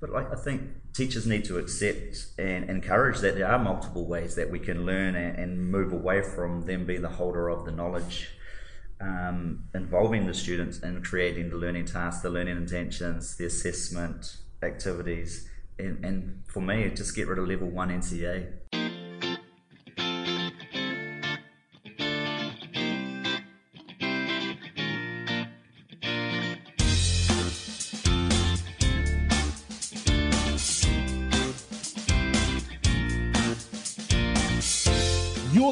but like I think teachers need to accept and encourage that there are multiple ways that we can learn and, and move away from them being the holder of the knowledge. Um, involving the students in creating the learning tasks, the learning intentions, the assessment activities, and, and for me, just get rid of level one NCEA.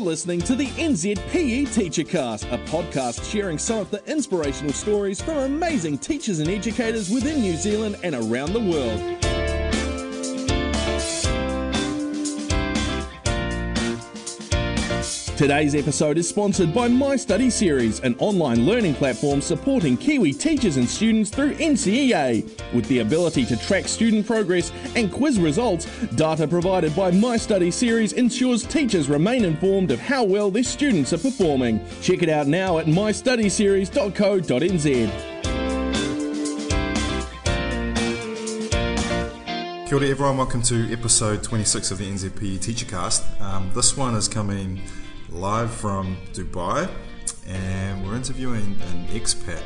Listening to the NZPE Teacher Cast, a podcast sharing some of the inspirational stories from amazing teachers and educators within New Zealand and around the world. Today's episode is sponsored by My Study Series, an online learning platform supporting Kiwi teachers and students through NCEA. With the ability to track student progress and quiz results, data provided by My Study Series ensures teachers remain informed of how well their students are performing. Check it out now at mystudyseries.co.nz. Kia ora everyone, welcome to episode 26 of the NZPE Teachercast. Um, this one is coming live from Dubai, and we're interviewing an expat,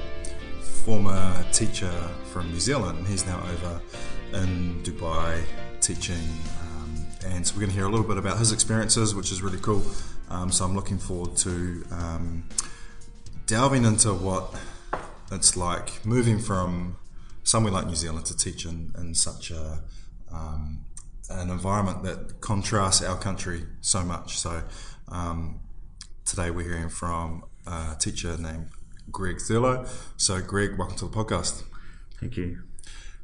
former teacher from New Zealand. He's now over in Dubai teaching, um, and so we're going to hear a little bit about his experiences, which is really cool. Um, so I'm looking forward to um, delving into what it's like moving from somewhere like New Zealand to teach in, in such a um, an environment that contrasts our country so much. So um, today we're hearing from a teacher named Greg Thurlow. So, Greg, welcome to the podcast. Thank you.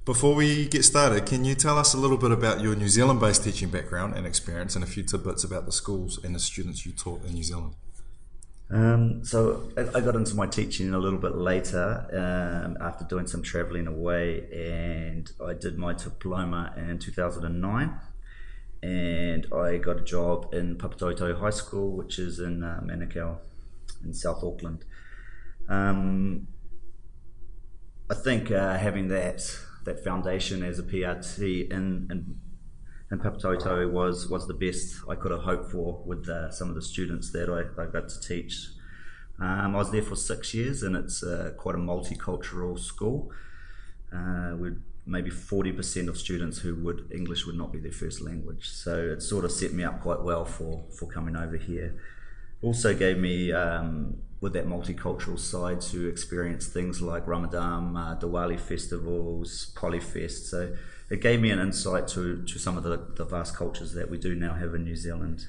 Before we get started, can you tell us a little bit about your New Zealand based teaching background and experience and a few tidbits about the schools and the students you taught in New Zealand? Um, so I, got into my teaching a little bit later um, after doing some travelling away, and I did my diploma in 2009 and I got a job in Papatoetoe High School, which is in uh, Manukau in South Auckland. Um, I think uh, having that that foundation as a PRT in, in, Papatoetoe was was the best I could have hoped for with uh, some of the students that I, I got to teach. Um, I was there for six years, and it's uh, quite a multicultural school. Uh, we maybe 40% of students who would English would not be their first language. So it sort of set me up quite well for, for coming over here. Also gave me, um, with that multicultural side, to experience things like Ramadan, uh, Diwali festivals, Polyfest. So it gave me an insight to, to some of the, the vast cultures that we do now have in New Zealand.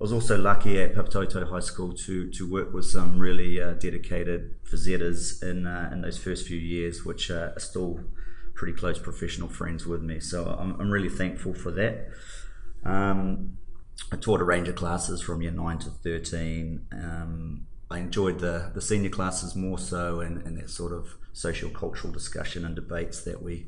I was also lucky at Papatoetoe High School to to work with some really uh, dedicated gazettas in uh, in those first few years, which uh, are still pretty close professional friends with me. So I'm, I'm really thankful for that. Um, I taught a range of classes from year 9 to 13. Um, I enjoyed the, the senior classes more so and, and that sort of social cultural discussion and debates that we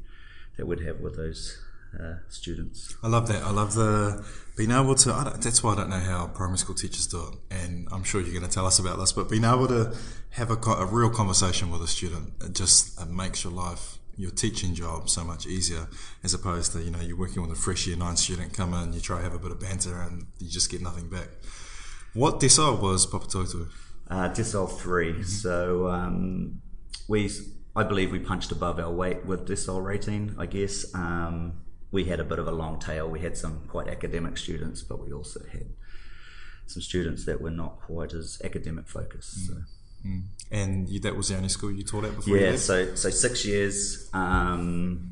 that we'd have with those uh, students. I love that. I love the being able to. that's why I don't know how primary school teachers do it, and I'm sure you're going to tell us about this. But being able to have a, a real conversation with a student, it just it makes your life your teaching job so much easier as opposed to you know you're working with a fresh year nine student come in you try to have a bit of banter and you just get nothing back what decile was Papatoetoe? Uh, decile 3 mm-hmm. so um, we I believe we punched above our weight with decile rating I guess um, we had a bit of a long tail we had some quite academic students but we also had some students that were not quite as academic focused mm. so. Mm. And you, that was the only school you taught at before? Yeah, so so six years. Um,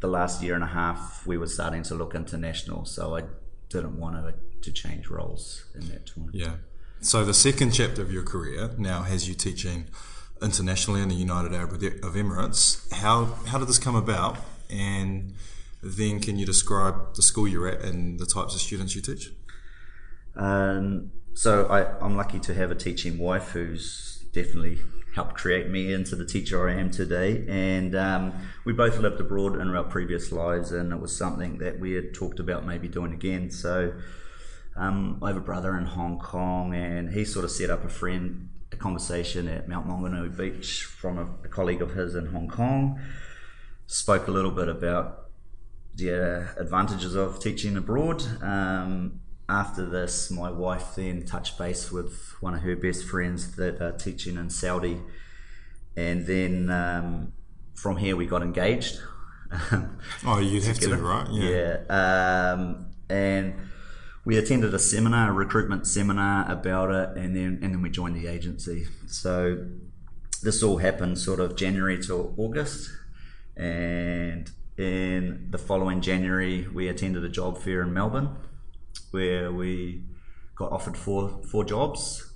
the last year and a half, we were starting to look international, so I didn't want to to change roles in that time. Yeah. So the second chapter of your career now has you teaching internationally in the United Arab of Emirates. How how did this come about? And then can you describe the school you're at and the types of students you teach? Um, so I, I'm lucky to have a teaching wife who's definitely helped create me into the teacher I am today. And um, we both lived abroad in our previous lives, and it was something that we had talked about maybe doing again. So um, I have a brother in Hong Kong, and he sort of set up a friend a conversation at Mount Maunganui Beach from a, a colleague of his in Hong Kong. Spoke a little bit about yeah, advantages of teaching abroad. Um, after this, my wife then touched base with one of her best friends that are teaching in Saudi, and then um, from here we got engaged. oh, you'd have to, right? Yeah. yeah. Um, and we attended a seminar, a recruitment seminar about it, and then and then we joined the agency. So this all happened sort of January to August, and in the following January we attended a job fair in Melbourne, where we got offered four four jobs,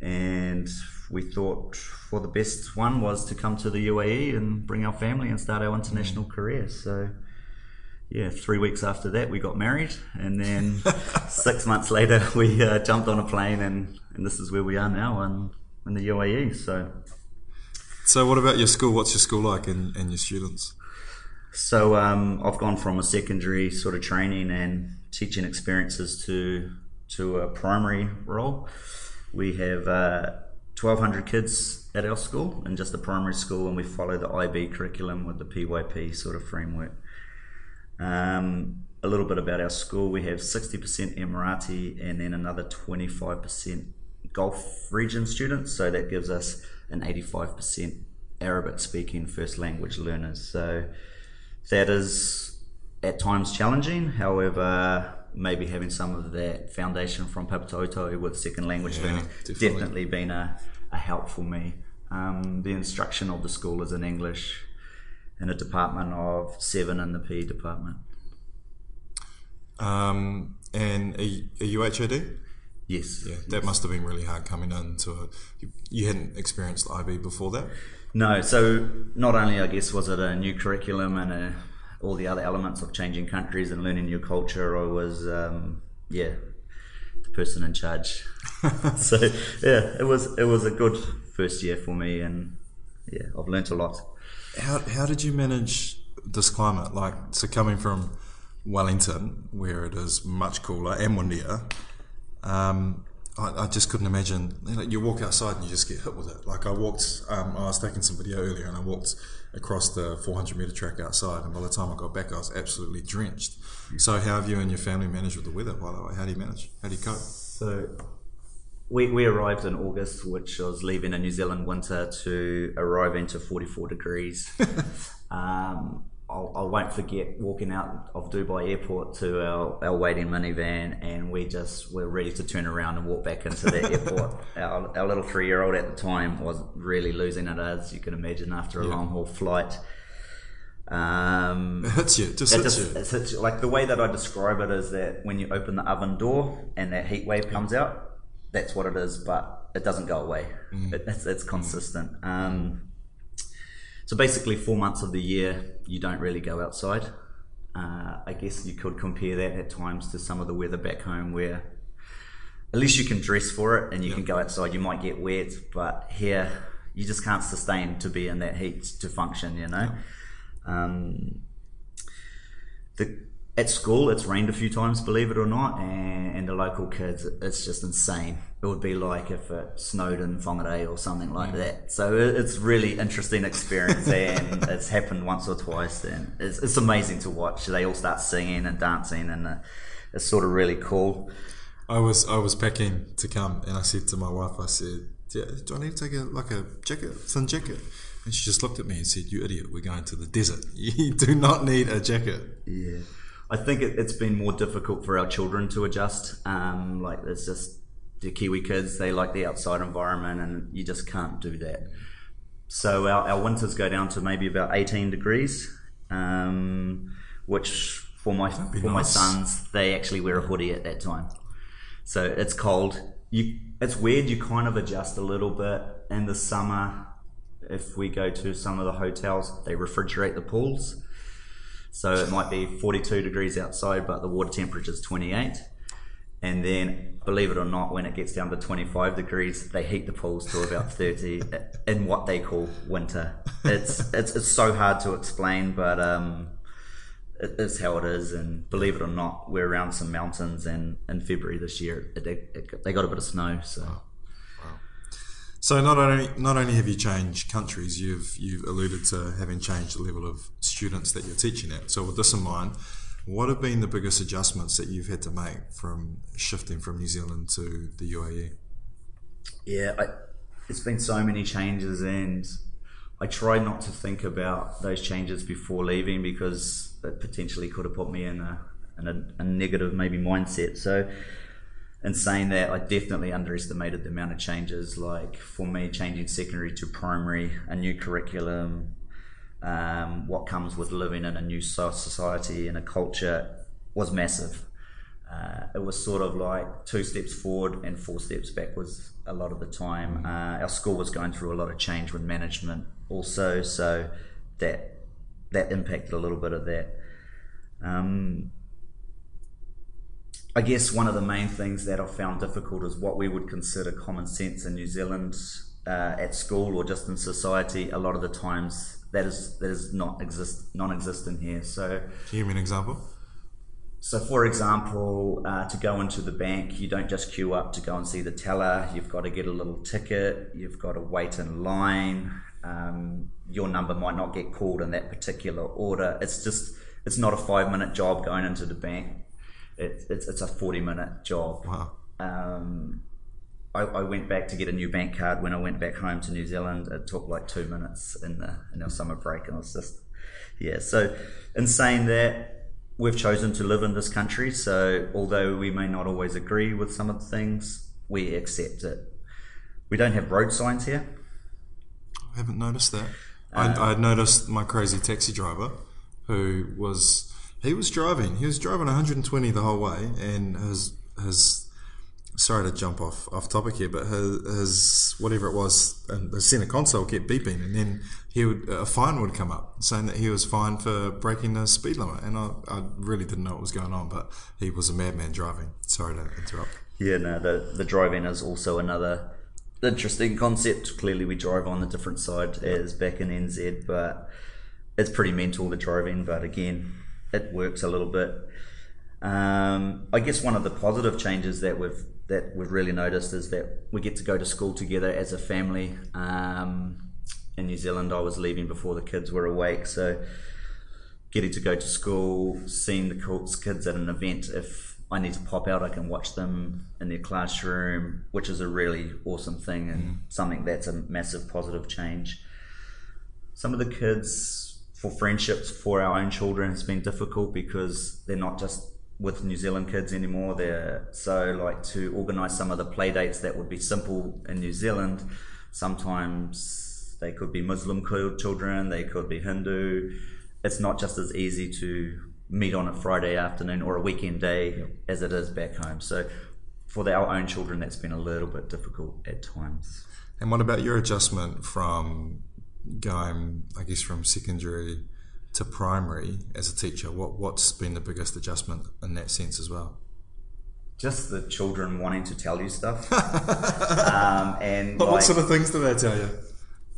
and we thought for the best one was to come to the UAE and bring our family and start our international career. So yeah, three weeks after that, we got married, and then six months later, we uh, jumped on a plane, and, and this is where we are now in, in the UAE. So, so what about your school? What's your school like and, and your students? So, um, I've gone from a secondary sort of training and teaching experiences to to a primary role. We have uh, 1,200 kids at our school, in just the primary school, and we follow the IB curriculum with the PYP sort of framework. Um, a little bit about our school. We have 60% Emirati and then another 25% Gulf region students. So that gives us an 85% Arabic speaking first language learners. So that is at times challenging. However, maybe having some of that foundation from Papatoetoe with second language yeah, learning definitely. definitely been a, a help for me. Um, the instruction of the school is in English in a department of seven in the PE department. Um, and are you, are you HOD? Yes. Yeah, that yes. must have been really hard coming into it. You, you hadn't experienced IB before that? No. So not only, I guess, was it a new curriculum and a, all the other elements of changing countries and learning new culture, I was, um, yeah, the person in charge. so yeah, it was it was a good first year for me, and yeah, I've learnt a lot. How, how did you manage this climate? Like, so coming from Wellington, where it is much cooler, and windier, um, I, I, just couldn't imagine. You, know, you, walk outside and you just get hit with it. Like I walked, um, I was taking some video earlier, and I walked across the 400 meter track outside, and by the time I got back, I was absolutely drenched. So, how have you and your family managed with the weather? By the way, how do you manage? How do you cope? So, we, we arrived in August, which was leaving a New Zealand winter to arriving to 44 degrees. um, I'll, I will not forget walking out of Dubai airport to our, our waiting minivan, and we just were ready to turn around and walk back into the airport. Our, our little three year old at the time was really losing it, as you can imagine, after a yeah. long haul flight. Um, it hits you, just, it hits, just you. It hits you. Like the way that I describe it is that when you open the oven door and that heat wave comes out, that's what it is, but it doesn't go away. Mm. It, it's, it's, consistent. Um, so basically, four months of the year, you don't really go outside. Uh, I guess you could compare that at times to some of the weather back home where at least you can dress for it and you can go outside. You might get wet, but here you just can't sustain to be in that heat to function, you know? Um, the at school, it's rained a few times, believe it or not, and, the local kids, it's just insane. It would be like if it snowed in Whangarei or something like mm. that. So it's really interesting experience, and it's happened once or twice, and it's, it's amazing to watch. They all start singing and dancing, and uh, it's sort of really cool. I was I was packing to come, and I said to my wife, I said, yeah, "Do I need to take a like a jacket, sun jacket?" And she just looked at me and said, "You idiot! We're going to the desert. You do not need a jacket." Yeah. I think it, has been more difficult for our children to adjust. Um, like it's just the Kiwi kids; they like the outside environment, and you just can't do that. So our, our winters go down to maybe about 18 degrees, um, which for my for nice. my sons, they actually wear a hoodie at that time. So it's cold. You, it's weird. You kind of adjust a little bit in the summer. If we go to some of the hotels, they refrigerate the pools. So it might be 42 degrees outside, but the water temperature is 28. And then, believe it or not, when it gets down to 25 degrees, they heat the pools to about 30 in what they call winter. It's it's, it's so hard to explain, but um, it is how it is. And believe it or not, we're around some mountains, and in February this year, it, it, they got a bit of snow. So. So not only not only have you changed countries, you've you've alluded to having changed the level of students that you're teaching at. So with this in mind, what have been the biggest adjustments that you've had to make from shifting from New Zealand to the UAE? Yeah, I, it's been so many changes, and I try not to think about those changes before leaving because it potentially could have put me in a in a, a negative maybe mindset. So in saying that, I definitely underestimated the amount of changes. Like for me, changing secondary to primary, a new curriculum, um, what comes with living in a new society and a culture was massive. Uh, it was sort of like two steps forward and four steps backwards a lot of the time. Uh, our school was going through a lot of change with management also, so that that impacted a little bit of that. Um, I guess one of the main things that I've found difficult is what we would consider common sense in New Zealand uh, at school or just in society. A lot of the times that is that is not exist non-existent here. So, can you give me an example? So, for example, uh, to go into the bank, you don't just queue up to go and see the teller. You've got to get a little ticket. You've got to wait in line. Um, your number might not get called in that particular order. It's just it's not a five minute job going into the bank it, it's, it's a 40 minute job. Wow. Um, I, I, went back to get a new bank card when I went back home to New Zealand. It took like two minutes in the in our summer break, and it was just yeah. So, in saying that, we've chosen to live in this country. So, although we may not always agree with some of the things, we accept it. We don't have road signs here. I haven't noticed that. Uh, I, I noticed my crazy taxi driver, who was he was driving. He was driving 120 the whole way, and his his sorry to jump off off topic here, but his, his whatever it was, and the center console kept beeping, and then he would a fine would come up saying that he was fined for breaking the speed limit, and I, I really didn't know what was going on, but he was a madman driving. Sorry to interrupt. Yeah, no, the the driving is also another interesting concept. Clearly, we drive on the different side as back in NZ, but it's pretty mental the driving. But again, it works a little bit. Um, I guess one of the positive changes that we've that we've really noticed is that we get to go to school together as a family. Um, in New Zealand, I was leaving before the kids were awake, so getting to go to school, seeing the kids at an event. If I need to pop out, I can watch them in their classroom, which is a really awesome thing and mm. something that's a massive positive change. Some of the kids for friendships for our own children has been difficult because they're not just with New Zealand kids anymore. They're so like to organise some of the play dates that would be simple in New Zealand. Sometimes they could be Muslim children, they could be Hindu. It's not just as easy to meet on a Friday afternoon or a weekend day as it is back home. So for our own children, that's been a little bit difficult at times. And what about your adjustment from going, I guess, from secondary to primary as a teacher? What what's been the biggest adjustment in that sense as well? Just the children wanting to tell you stuff. um, and like, what sort of things do they tell you?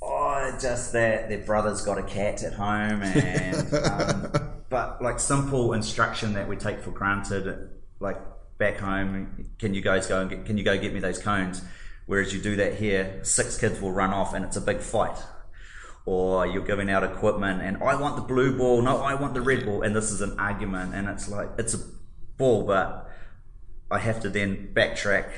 Oh, just that their brother's got a cat at home, and um, but like simple instruction that we take for granted, like back home, can you guys go and get, can you go get me those cones? Whereas you do that here, six kids will run off, and it's a big fight or you're giving out equipment and I want the blue ball, no, I want the red ball, and this is an argument, and it's like it's a ball, but I have to then backtrack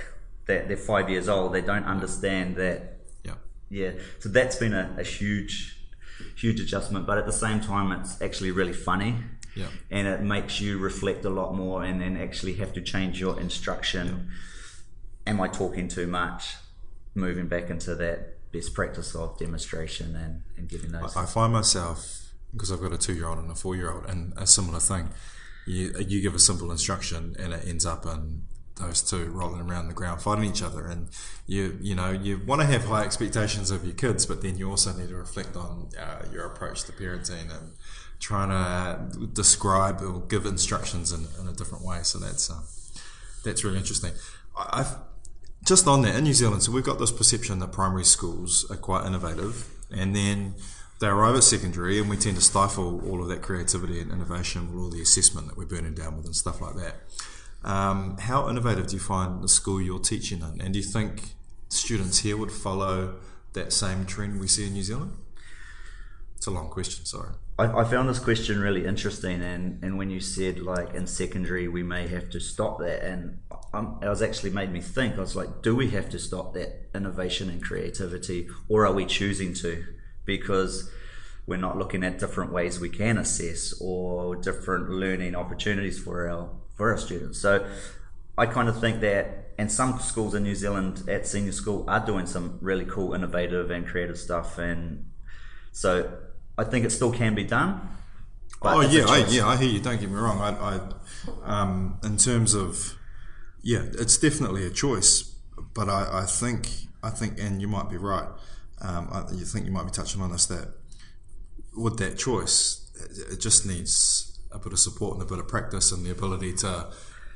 that they're five years old, they don't understand that. Yeah. Yeah. So that's been a, a huge, huge adjustment, but at the same time, it's actually really funny. Yeah. And it makes you reflect a lot more and then actually have to change your instruction. Yeah. Am I talking too much? Moving back into that practice of demonstration and, and giving those. I, I find myself because I've got a two-year-old and a four-year-old, and a similar thing. You you give a simple instruction, and it ends up in those two rolling around the ground fighting each other and you you know you want to have high expectations of your kids but then you also need to reflect on uh, your approach to parenting and trying to describe or give instructions in, in a different way so that's uh, that's really interesting I've just on that, in New Zealand, so we've got this perception that primary schools are quite innovative, and then they arrive at secondary, and we tend to stifle all of that creativity and innovation with all the assessment that we're burning down with and stuff like that. Um, how innovative do you find the school you're teaching in, and do you think students here would follow that same trend we see in New Zealand? It's a long question, sorry. I, I found this question really interesting, and, and when you said like in secondary we may have to stop that, and um, it was actually made me think. I was like, do we have to stop that innovation and creativity, or are we choosing to? Because we're not looking at different ways we can assess or different learning opportunities for our for our students. So I kind of think that, and some schools in New Zealand at senior school are doing some really cool, innovative, and creative stuff, and so I think it still can be done. oh yeah, I, yeah, I hear you. Don't get me wrong. I, I um, in terms of, yeah, it's definitely a choice. But I, I think, I think, and you might be right. Um, I, you think you might be touching on this that with that choice, it just needs a bit of support and a bit of practice and the ability to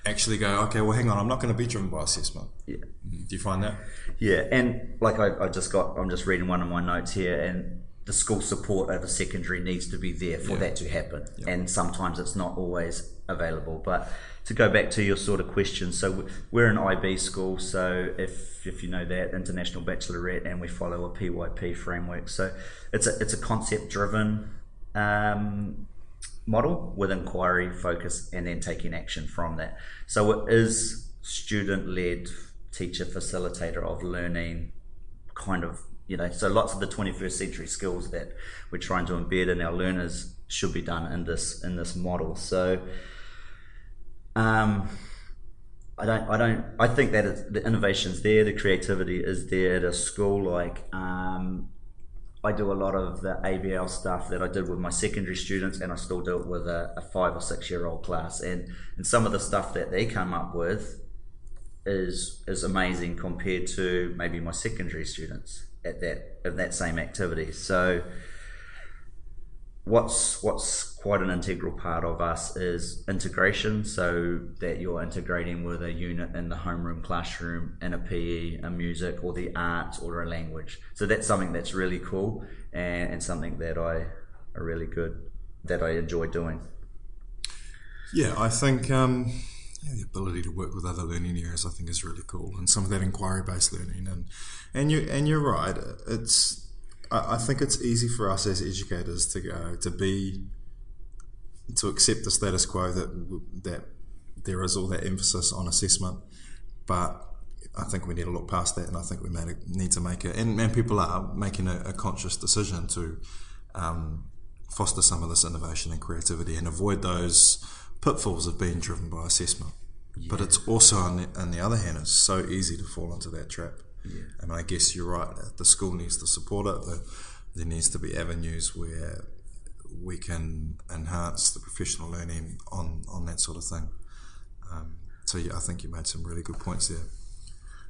actually go, okay, well, hang on, I'm not going to be driven by assessment. Yeah. Do you find that? Yeah, and like I, I just got, I'm just reading one of my notes here, and the school support over secondary needs to be there for yeah. that to happen. Yeah. And sometimes it's not always available. But to go back to your sort of question, so we're an IB school, so if, if you know that, International Baccalaureate, and we follow a PYP framework. So it's a, it's a concept driven um, model with inquiry, focus, and then taking action from that. So it is student led, teacher facilitator of learning kind of you know so lots of the 21st century skills that we're trying to embed in our learners should be done in this in this model so um, I don't, I don't, I think that the innovation's there, the creativity is there at a school. Like, um, I do a lot of the ABL stuff that I did with my secondary students, and I still do it with a, a five or six year old class. And, and some of the stuff that they come up with is is amazing compared to maybe my secondary students at that of that same activity. So what's what's quite an integral part of us is integration. So that you're integrating with a unit in the homeroom classroom in a PE a music or the arts or a language. So that's something that's really cool and, and something that I are really good that I enjoy doing. Yeah I think um yeah, the ability to work with other learning areas, I think, is really cool, and some of that inquiry-based learning. And and you and you're right. It's I, I think it's easy for us as educators to go to be to accept the status quo that that there is all that emphasis on assessment, but I think we need to look past that, and I think we a, need to make it. And, and people are making a, a conscious decision to um, foster some of this innovation and creativity, and avoid those pitfalls of being driven by assessment. Yeah. But it's also, on the, on the other hand, it's so easy to fall into that trap. Yeah. And I guess you're right. The school needs to support it. The, there needs to be avenues where we can enhance the professional learning on, on that sort of thing. Um, so yeah, I think you made some really good points there.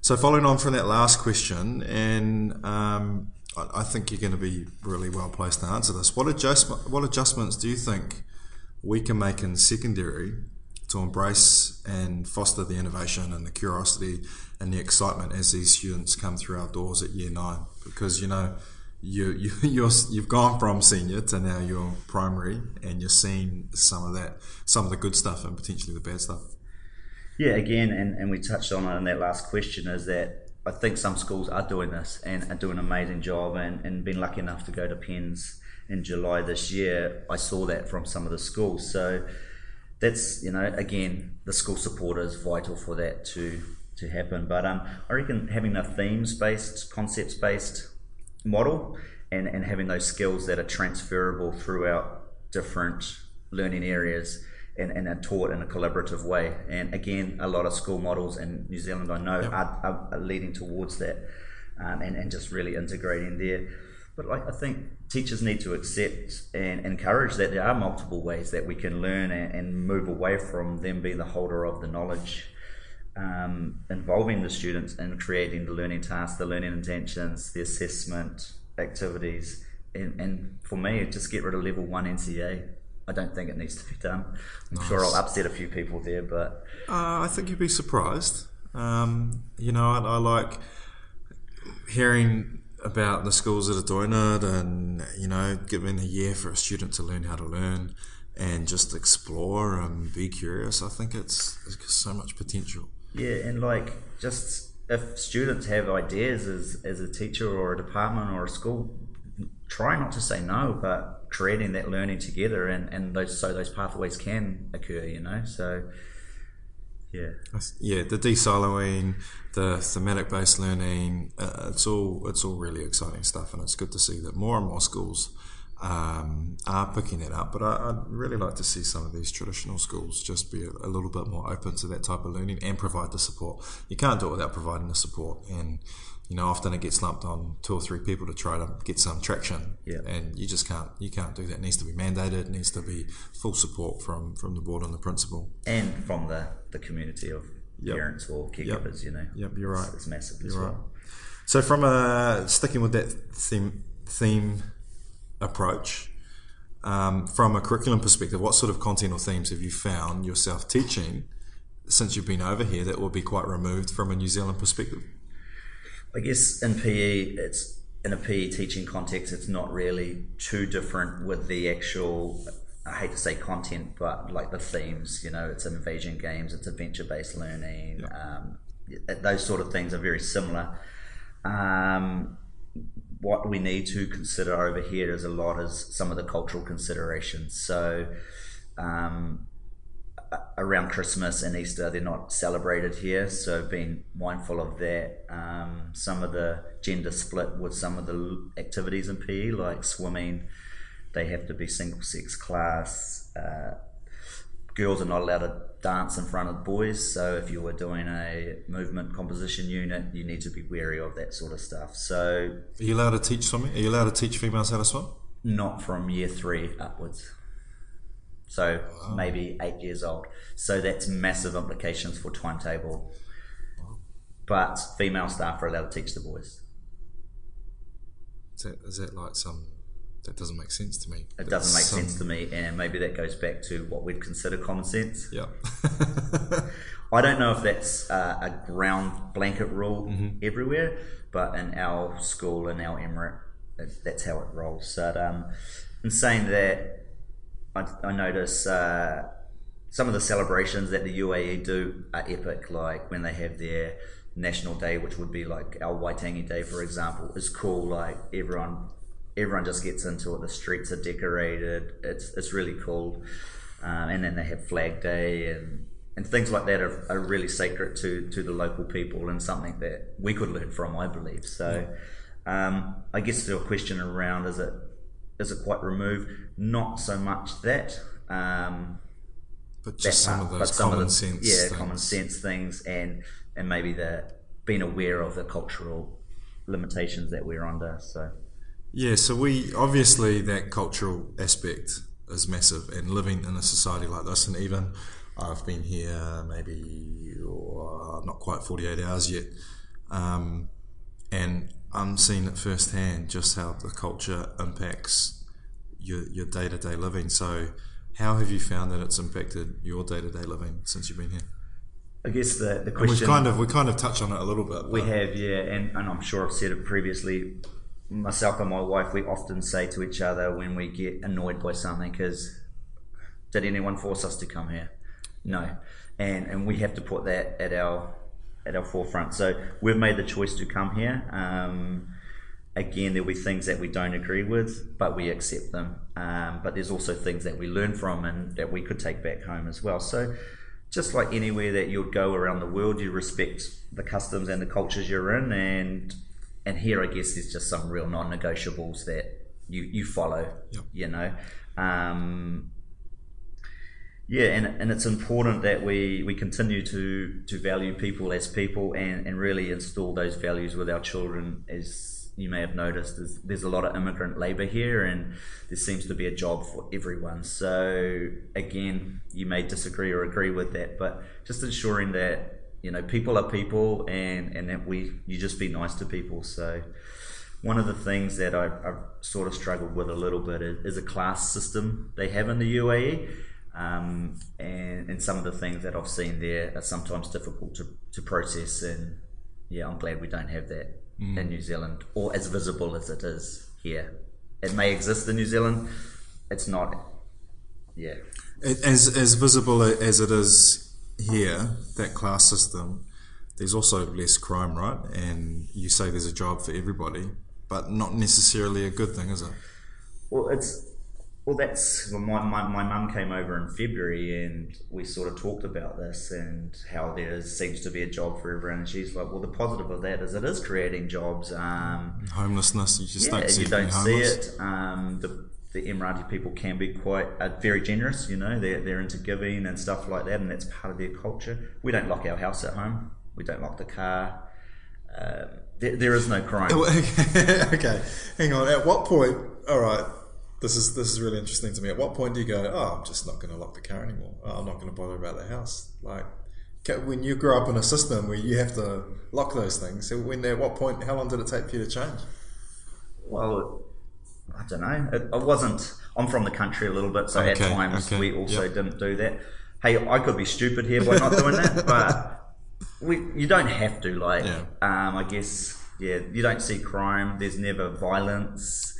So following on from that last question, and um, I, I, think you're going to be really well placed to answer this. What adjustment? What adjustments do you think we can make in secondary to embrace and foster the innovation and the curiosity and the excitement as these students come through our doors at year nine. Because you know you, you you're, you've gone from senior to now you're primary and you're seeing some of that some of the good stuff and potentially the bad stuff. Yeah again and, and we touched on it in that last question is that I think some schools are doing this and are doing an amazing job and, and been lucky enough to go to PENZ in July this year, I saw that from some of the schools. So that's you know again the school support is vital for that to to happen. But um, I reckon having a themes based, concepts based model and, and having those skills that are transferable throughout different learning areas and, and are taught in a collaborative way. And again, a lot of school models in New Zealand I know yep. are, are, leading towards that um, and, and just really integrating there. But like I think teachers need to accept and encourage that there are multiple ways that we can learn and, move away from them being the holder of the knowledge. Um, involving the students in creating the learning tasks, the learning intentions, the assessment activities, and, and for me, just get rid of level one NCEA. I don't think it needs to be done. I'm nice. sure I'll upset a few people there, but uh, I think you'd be surprised. Um, you know, I, I like hearing about the schools that are doing it and, you know, giving a year for a student to learn how to learn and just explore and be curious. I think it's, it's so much potential. Yeah, and like just if students have ideas as, as a teacher or a department or a school, try not to say no, but creating that learning together and, and those so those pathways can occur, you know. So yeah. Yeah, the de-siloing, the thematic based learning, uh, it's all it's all really exciting stuff and it's good to see that more and more schools um, are picking that up. But I, would really like to see some of these traditional schools just be a, a, little bit more open to that type of learning and provide the support. You can't do it without providing the support. And, you know, often it gets lumped on two or three people to try to get some traction. Yeah. And you just can't, you can't do that. It needs to be mandated. It needs to be full support from, from the board and the principal. And from the, the community of yep. parents or caregivers, yep. you know. Yep, you're right. It's, it's massive you're as well. So from a, sticking with that theme, theme approach, um, from a curriculum perspective, what sort of content or themes have you found yourself teaching since you've been over here that will be quite removed from a New Zealand perspective? I guess in PE, it's in a PE teaching context, it's not really too different with the actual. I hate to say content, but like the themes, you know, it's invasion games, it's adventure based learning, um, those sort of things are very similar. Um, what we need to consider over here is a lot is some of the cultural considerations. So, um, around Christmas and Easter, they're not celebrated here. So, being mindful of that. Um, some of the gender split with some of the activities in PE, like swimming, they have to be single sex class. Uh, girls are not allowed to dance in front of boys. So if you were doing a movement composition unit, you need to be wary of that sort of stuff. So are you allowed to teach swimming? Are you allowed to teach females how to swim? Not from year three upwards. So wow. maybe eight years old. So that's massive implications for timetable. But female staff are allowed to teach the boys. Is that, is that like some that doesn't make sense to me. It doesn't make sense to me, and maybe that goes back to what we'd consider common sense. Yeah. I don't know if that's uh, a ground blanket rule mm-hmm. everywhere, but in our school, in our emirate, that's how it rolls. So, um, in saying that, I, I notice uh, some of the celebrations that the UAE do are epic, like when they have their national day, which would be like our Waitangi Day, for example, is cool. Like everyone everyone just gets into it. The streets are decorated. It's it's really cool. Um, and then they have Flag Day and and things like that are, are, really sacred to to the local people and something that we could learn from, I believe. So, um, I guess the question around is it is it quite removed? Not so much that. Um, but just some part, of those common of the, sense, yeah, things. common sense things, and and maybe the being aware of the cultural limitations that we're under. So yeah, so we obviously that cultural aspect is massive, and living in a society like this, and even I've been here maybe oh, not quite forty eight hours yet, um, and I'm seeing it firsthand just how the culture impacts your your day to day living. So, how have you found that it's impacted your day to day living since you've been here? I guess the the question we kind of we kind of touched on it a little bit. We have, yeah, and, and I'm sure I've said it previously myself and my wife, we often say to each other when we get annoyed by something, because did anyone force us to come here? No, and and we have to put that at our at our forefront. So we've made the choice to come here. Um, again, there'll be things that we don't agree with, but we accept them. Um, but there's also things that we learn from and that we could take back home as well. So just like anywhere that you'd go around the world, you respect the customs and the cultures you're in, and and here I guess there's just some real non-negotiables that you you follow. Yep. You know, um, yeah, and and it's important that we we continue to to value people as people and and really install those values with our children as you may have noticed there's, there's a lot of immigrant labor here and there seems to be a job for everyone so again you may disagree or agree with that but just ensuring that you know, people are people, and and that we you just be nice to people. So one of the things that I, have sort of struggled with a little bit is, is, a class system they have in the UAE. Um, and, and some of the things that I've seen there are sometimes difficult to, to process. And yeah, I'm glad we don't have that mm. in New Zealand or as visible as it is here. It may exist in New Zealand, it's not, yeah. As, as visible as it is here, that class system, there's also less crime, right? And you say there's a job for everybody, but not necessarily a good thing, is it? Well, it's well, that's well, my my my mum came over in February, and we sort of talked about this and how there seems to be a job for everyone. And she's like, "Well, the positive of that is it is creating jobs. Um, Homelessness, you just yeah, don't see you don't see homeless. it. Um, the the Emirati people can be quite uh, very generous. You know, they're they're into giving and stuff like that, and that's part of their culture. We don't lock our house at home. We don't lock the car. Um, there, there is no crime. okay, hang on. At what point? All right, this is this is really interesting to me. At what point do you go? Oh, I'm just not going to lock the car anymore. Oh, I'm not going to bother about the house. Like when you grow up in a system where you have to lock those things. So when at what point? How long did it take for you to change? Well, I don't know. It, I wasn't. I'm from the country a little bit, so at times okay, we also yep. didn't do that. Hey, I could be stupid here by not doing that, but we you don't have to. Like, Yeah. um, I guess, yeah, you don't see crime. There's never violence.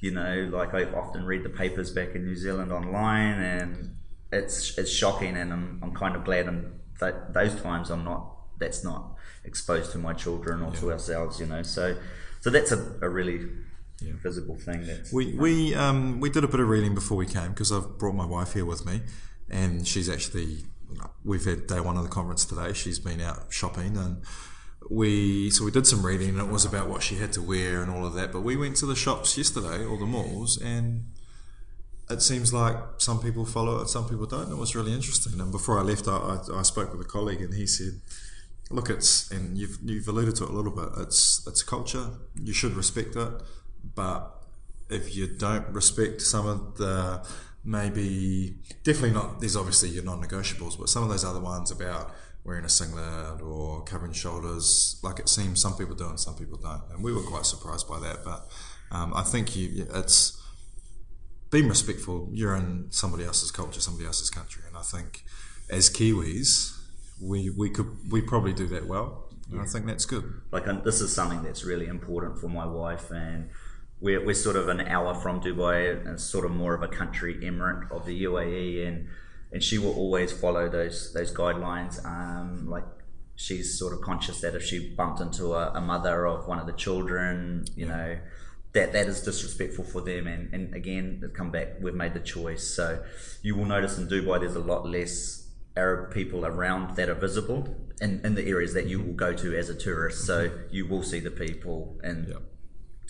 You know, like I often read the papers back in New Zealand online, and it's it's shocking, and I'm, I'm kind of glad in th- those times I'm not. That's not exposed to my children or to ourselves. You know, so so that's a, a really visible thing. That's We we um, we did a bit of reading before we came because I've brought my wife here with me, and she's actually we've had day one of the conference today. She's been out shopping and we so we did some reading and it was about what she had to wear and all of that. But we went to the shops yesterday or the malls and it seems like some people follow it, some people don't. It was really interesting. And before I left, I, I, I spoke with a colleague and he said, "Look, it's and you've you've alluded to it a little bit. It's it's culture. You should respect it, but if you don't respect some of the maybe definitely not. There's obviously your non-negotiables, but some of those other ones about." Wearing a singlet or covering shoulders, like it seems some people do and some people don't, and we were quite surprised by that. But um, I think you, it's being respectful. You're in somebody else's culture, somebody else's country, and I think as Kiwis, we we could we probably do that well. And I think that's good. like and this is something that's really important for my wife and we're, we're sort of an hour from Dubai and sort of more of a country emirate of the UAE and and she will always follow those those guidelines um, like she's sort of conscious that if she bumped into a, a mother of one of the children you know that that is disrespectful for them and, and again come back we've made the choice so you will notice in Dubai there's a lot less Arab people around that are visible in, in the areas that you will go to as a tourist. So you will see the people in Yeah.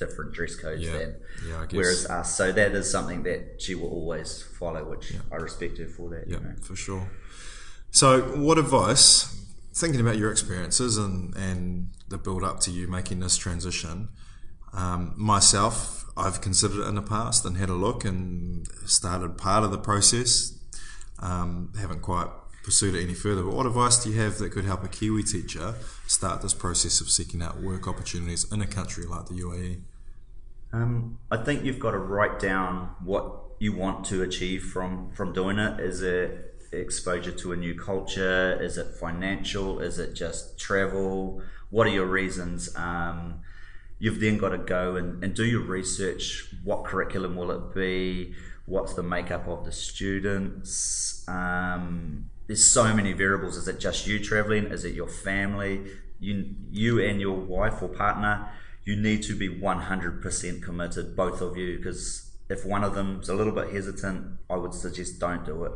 Different dress codes Yeah. then. Yeah. Whereas us, so that is something that she will always follow, which I respect her for that. Yeah, You know? for sure. So, what advice, thinking about your experiences and, and the build up to you making this transition, um, myself, I've considered it in the past and had a look and started part of the process. Um, haven't quite pursued it any further. But what advice do you have that could help a Kiwi teacher start this process of seeking out work opportunities in a country like the? UAE? Um, I think you've got to write down what you want to achieve from from doing it. Is it exposure to a new culture? Is it financial? Is it just travel? What are your reasons? Um, you've then got to go and, and do your research. What curriculum will it be? What's the makeup of the students? Um, there's so many variables. Is it just you traveling? Is it your family? You, you and your wife or partner, you need to be 100% committed, both of you, because if one of them's a little bit hesitant, I would suggest don't do it.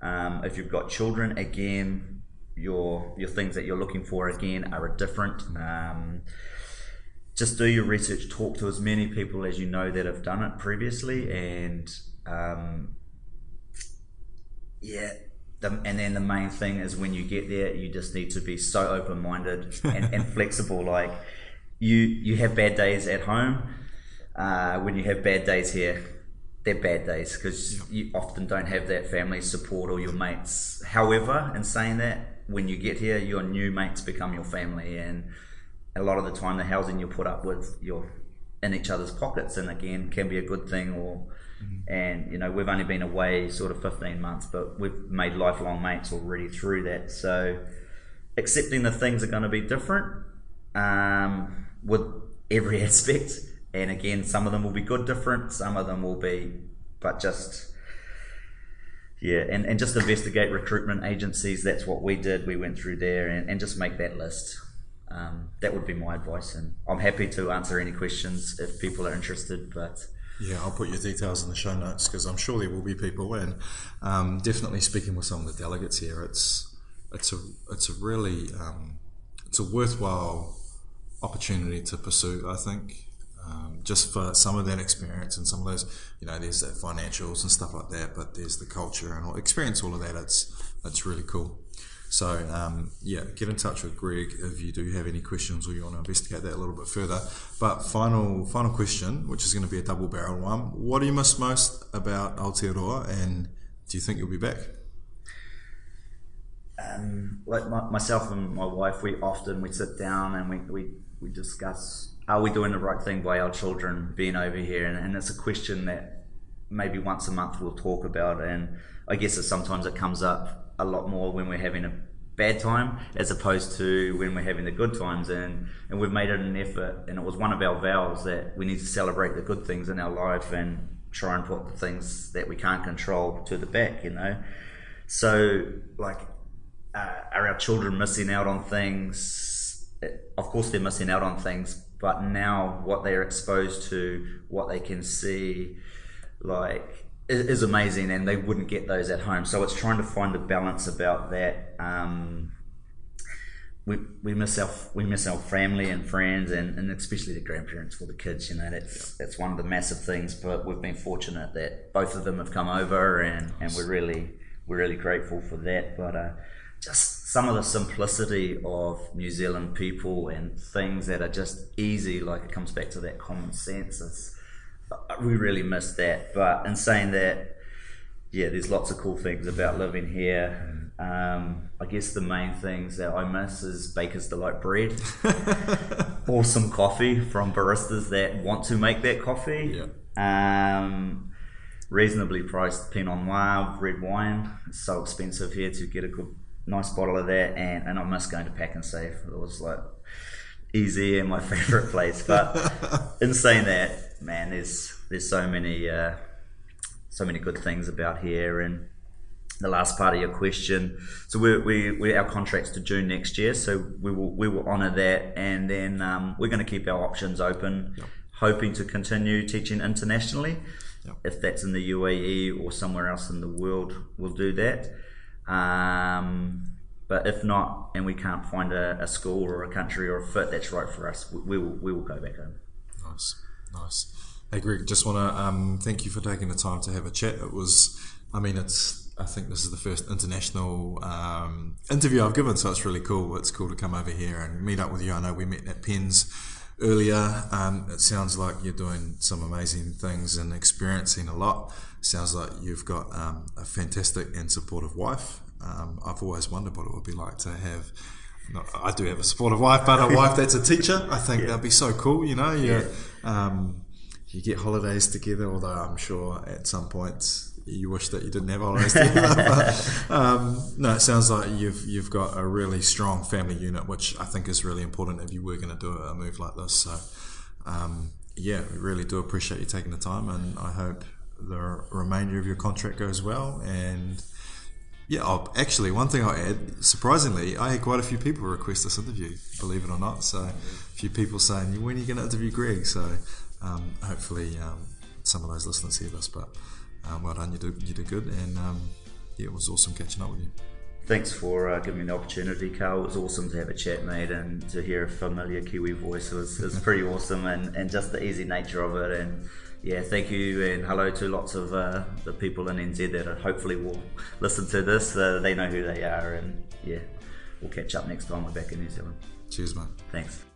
Um, if you've got children, again, your your things that you're looking for again are different. Um, just do your research. Talk to as many people as you know that have done it previously, and um, yeah. The, and then the main thing is when you get there, you just need to be so open minded and, and flexible. Like you, you have bad days at home. Uh, when you have bad days here, they're bad days because you often don't have that family support or your mates. However, in saying that, when you get here, your new mates become your family, and a lot of the time, the housing you put up with, you're in each other's pockets, and again, can be a good thing. Or, and you know, we've only been away sort of 15 months, but we've made lifelong mates already through that. So, accepting the things are going to be different um, with every aspect. And again, some of them will be good, different. Some of them will be, but just yeah, and, and just investigate recruitment agencies. That's what we did. We went through there and, and just make that list. Um, that would be my advice, and I'm happy to answer any questions if people are interested. But yeah, I'll put your details in the show notes because I'm sure there will be people. And um, definitely speaking with some of the delegates here, it's it's a it's a really um, it's a worthwhile opportunity to pursue. I think um, just for some of that experience and some of those, you know, there's that financials and stuff like that, but there's the culture and all, experience all of that. It's it's really cool. So um, yeah, get in touch with Greg if you do have any questions or you want to investigate that a little bit further. But final final question, which is going to be a double barrel one. What do you miss most about Aotearoa, and do you think you'll be back? Um, like my, myself and my wife, we often we sit down and we, we, we discuss are we doing the right thing by our children being over here, and, and it's a question that maybe once a month we'll talk about, and I guess sometimes it comes up a lot more when we're having a bad time as opposed to when we're having the good times. And and we've made it an effort and it was one of our vows that we need to celebrate the good things in our life and try and put the things that we can't control to the back you know? So like uh, are our children missing out on things of course they're missing out on things but now what they're exposed to what they can see like is, amazing, and they wouldn't get those at home. So it's trying to find a balance about that. Um, we, we miss our we miss our family and friends and, and especially the grandparents for the kids. You know that's that's one of the massive things. But we've been fortunate that both of them have come over, and, and we're really we're really grateful for that. But uh, just some of the simplicity of New Zealand people and things that are just easy, like it comes back to that common sense. It's, we really miss that. But in saying that, yeah, there's lots of cool things about living here. Um, I guess the main things that I miss is Baker's Delight bread, awesome coffee from baristas that want to make that coffee. Yeah. Um, reasonably priced Pinot Noir red wine. It's so expensive here to get a good, nice bottle of that, and, and I miss going to Pak'nSave. It was like easy and my favorite place. But in saying that, man, there's there's so many uh, so many good things about here. And the last part of your question, so we we, we our contracts to June next year, so we will we will honour that, and then um, we're going to keep our options open, yep. hoping to continue teaching internationally. Yep. If that's in the UAE or somewhere else in the world, we'll do that. Um, but if not, and we can't find a, a, school or a country or a fit that's right for us, we, we will we will go back home. Nice, nice. Hey Greg, just want to um, thank you for taking the time to have a chat. It was, I mean, it's. I think this is the first international um, interview I've given, so it's really cool. It's cool to come over here and meet up with you. I know we met at Pens earlier. Um, it sounds like you're doing some amazing things and experiencing a lot. sounds like you've got um, a fantastic and supportive wife. Um, I've always wondered what it would be like to have. Not, I do have a supportive wife, but a wife that's a teacher. I think yeah. that'd be so cool. You know, you, yeah. um, you get holidays together. Although I'm sure at some point you wish that you didn't have holidays together. um, no, it sounds like you've you've got a really strong family unit, which I think is really important if you were going to do a move like this. So, um, yeah, we really do appreciate you taking the time, and I hope the remainder of your contract goes well and yeah, I'll, actually, one thing I'll add, surprisingly, I had quite a few people request this interview, believe it or not. So, a few people saying, when are you going to interview Greg? So, um, hopefully, um, some of those listeners hear this. But um, well done, you did, you did good. And um, yeah, it was awesome catching up with you. Thanks for uh, giving me the opportunity, Carl. It was awesome to have a chat, mate, and to hear a familiar Kiwi voice was, was pretty awesome, and, and just the easy nature of it. And yeah, thank you and hello to lots of uh, the people in NZ that hopefully will listen to this. Uh, they know who they are, and yeah, we'll catch up next time we're back in New Zealand. Cheers, man. Thanks.